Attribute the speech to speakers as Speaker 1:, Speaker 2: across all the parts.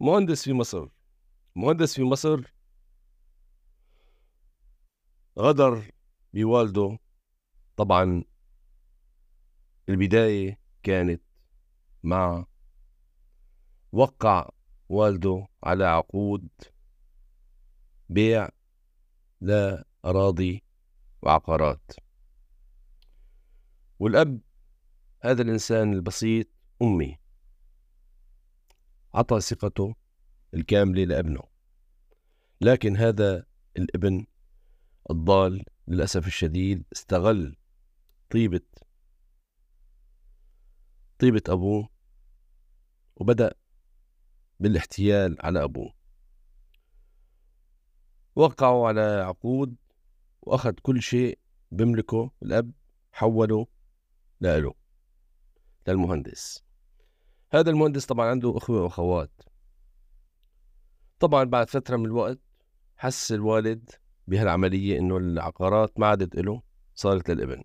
Speaker 1: مهندس في مصر. مهندس في مصر. غدر بوالده. طبعا البداية كانت مع وقع والده على عقود بيع لأراضي وعقارات. والأب هذا الإنسان البسيط أمي. عطى ثقته الكاملة لابنه. لكن هذا الابن الضال للأسف الشديد استغل طيبة طيبة أبوه وبدأ بالاحتيال على أبوه. وقعوا على عقود وأخذ كل شيء بملكه الأب حوله لإله للمهندس. هذا المهندس طبعا عنده أخوة وأخوات. طبعا بعد فترة من الوقت حس الوالد بهالعملية إنه العقارات ما عادت له صارت للإبن.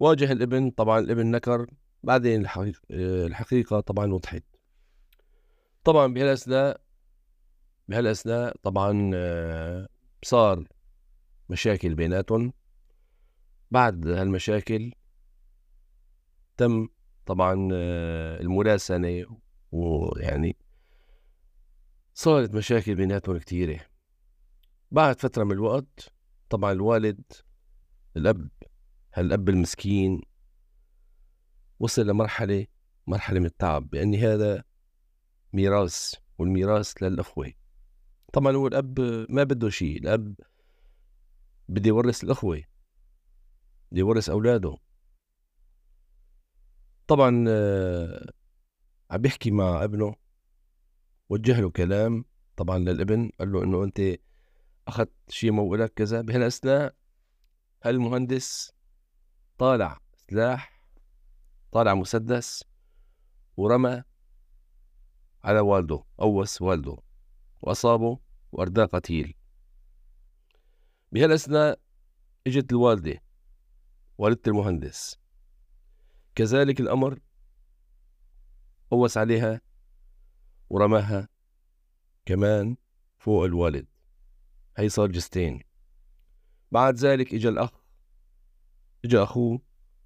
Speaker 1: واجه الإبن طبعا الإبن نكر بعدين الحقيقة طبعا وضحت. طبعا بهالأثناء بهالأثناء طبعا آه، صار مشاكل بيناتهم. بعد هالمشاكل تم طبعا آه، المراسنة ويعني صارت مشاكل بيناتهم كتيرة. بعد فترة من الوقت طبعا الوالد الأب هالأب المسكين وصل لمرحلة مرحلة من التعب بأن هذا ميراث والميراث للأخوة. طبعا هو الأب ما بده شيء الأب بده يورث الأخوة بده يورث أولاده. طبعا آه، عم بيحكي مع ابنه وجه له كلام طبعا للابن قال له إنه أنت أخذت شيء موالك كذا. بهالاثناء هالمهندس طالع سلاح طالع مسدس ورمى على والده أوس والده وأصابه وأرداه قتيل. بهالأثناء إجت الوالدة والدة المهندس. كذلك الأمر قوس عليها ورماها كمان فوق الوالد. هي صار جستين. بعد ذلك اجى الأخ اجى أخوه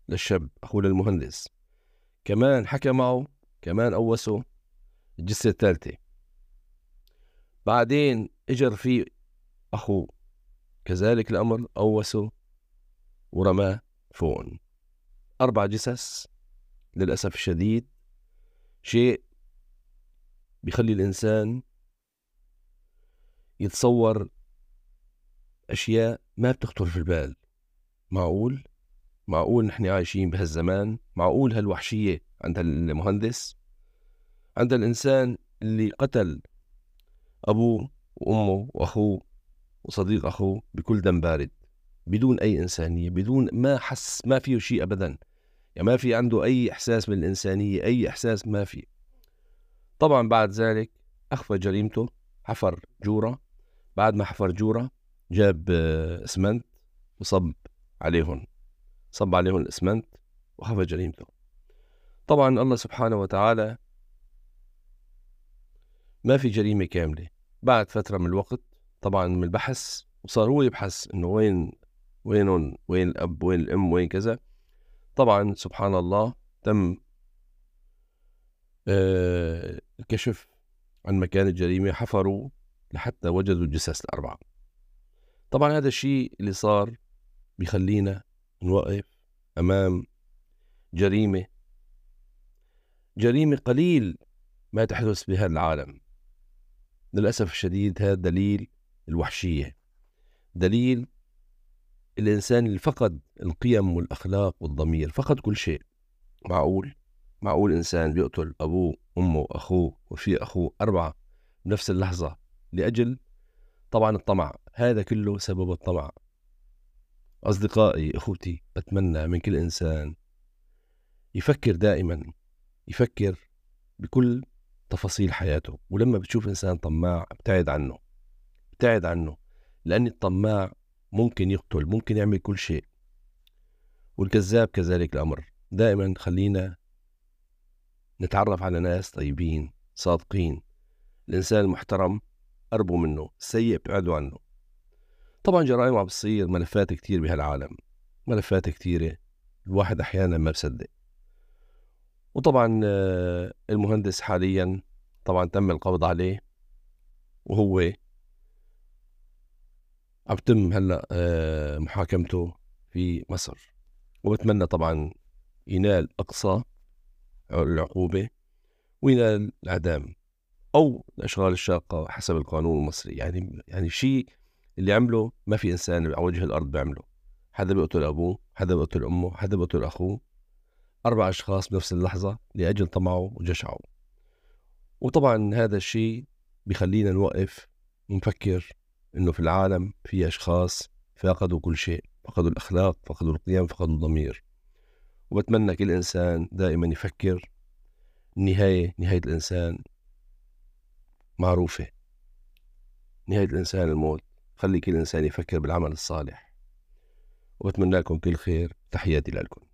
Speaker 1: للشاب أخوه للمهندس. كمان حكى معه كمان قوسه الجثة الثالثة. بعدين اجى رفيق أخوه. كذلك الأمر قوسه ورماه فوق أربع جثث للأسف الشديد شيء بيخلي الإنسان يتصور أشياء ما بتخطر في البال. معقول؟ معقول نحن عايشين بهالزمان؟ معقول هالوحشية عند المهندس؟ عند الإنسان اللي قتل أبوه وأمه وأخوه وصديق أخوه بكل دم بارد بدون أي إنسانية بدون ما حس ما فيه شيء أبدا. يعني ما في عنده أي إحساس بالإنسانية أي إحساس ما في. طبعا بعد ذلك أخفى جريمته حفر جورة. بعد ما حفر جورة جاب آه، إسمنت وصب عليهم صب عليهم الإسمنت وخفى جريمته. طبعا الله سبحانه وتعالى ما في جريمة كاملة. بعد فترة من الوقت طبعا من البحث وصار هو يبحث إنه وين وينهم؟ وين الأب؟ وين الأم؟ وين كذا. طبعا سبحان الله تم آه، الكشف عن مكان الجريمة حفروا لحتى وجدوا الجثث الأربعة. طبعا هذا الشيء اللي صار بيخلينا نوقف أمام جريمة جريمة قليل ما تحدث بهذا العالم. للأسف الشديد هذا دليل الوحشية. دليل الإنسان اللي فقد القيم والأخلاق والضمير فقد كل شيء. معقول؟ معقول إنسان بيقتل أبوه أمه وأخوه وفي أخوه أربعة بنفس اللحظة لأجل طبعا الطمع. هذا كله سبب الطمع. أصدقائي أخوتي بتمنى من كل إنسان يفكر دائما يفكر بكل تفاصيل حياته. ولما بتشوف إنسان طماع ابتعد عنه ابتعد عنه لأن الطماع ممكن يقتل ممكن يعمل كل شيء. والكذاب كذلك الأمر. دائما خلينا نتعرف على ناس طيبين صادقين. الإنسان المحترم قربوا منه السيء ابعدوا عنه. طبعا جرائم عم بتصير ملفات كتير بهالعالم. ملفات كتيرة. الواحد أحيانا ما بصدق. وطبعا آه، المهندس حاليا طبعا تم القبض عليه. وهو عم تم هلأ آه، محاكمته في مصر. وبتمنى طبعا ينال أقصى العقوبة وينال الأعدام أو الأشغال الشاقة حسب القانون المصري. يعني يعني شيء اللي عمله ما في إنسان على وجه الأرض بيعمله حدا بيقتل أبوه حدا بيقتل أمه حدا بيقتل أخوه. أربع أشخاص بنفس اللحظة لأجل طمعه وجشعه. وطبعا هذا الشيء بخلينا نوقف ونفكر إنه في العالم في أشخاص فقدوا كل شيء فقدوا الأخلاق فقدوا القيم فقدوا الضمير. وبتمنى كل إنسان دائما يفكر النهايه نهاية الإنسان معروفة. نهاية الإنسان الموت. خلي كل إنسان يفكر بالعمل الصالح. وبتمنى لكم كل خير. تحياتي لكم.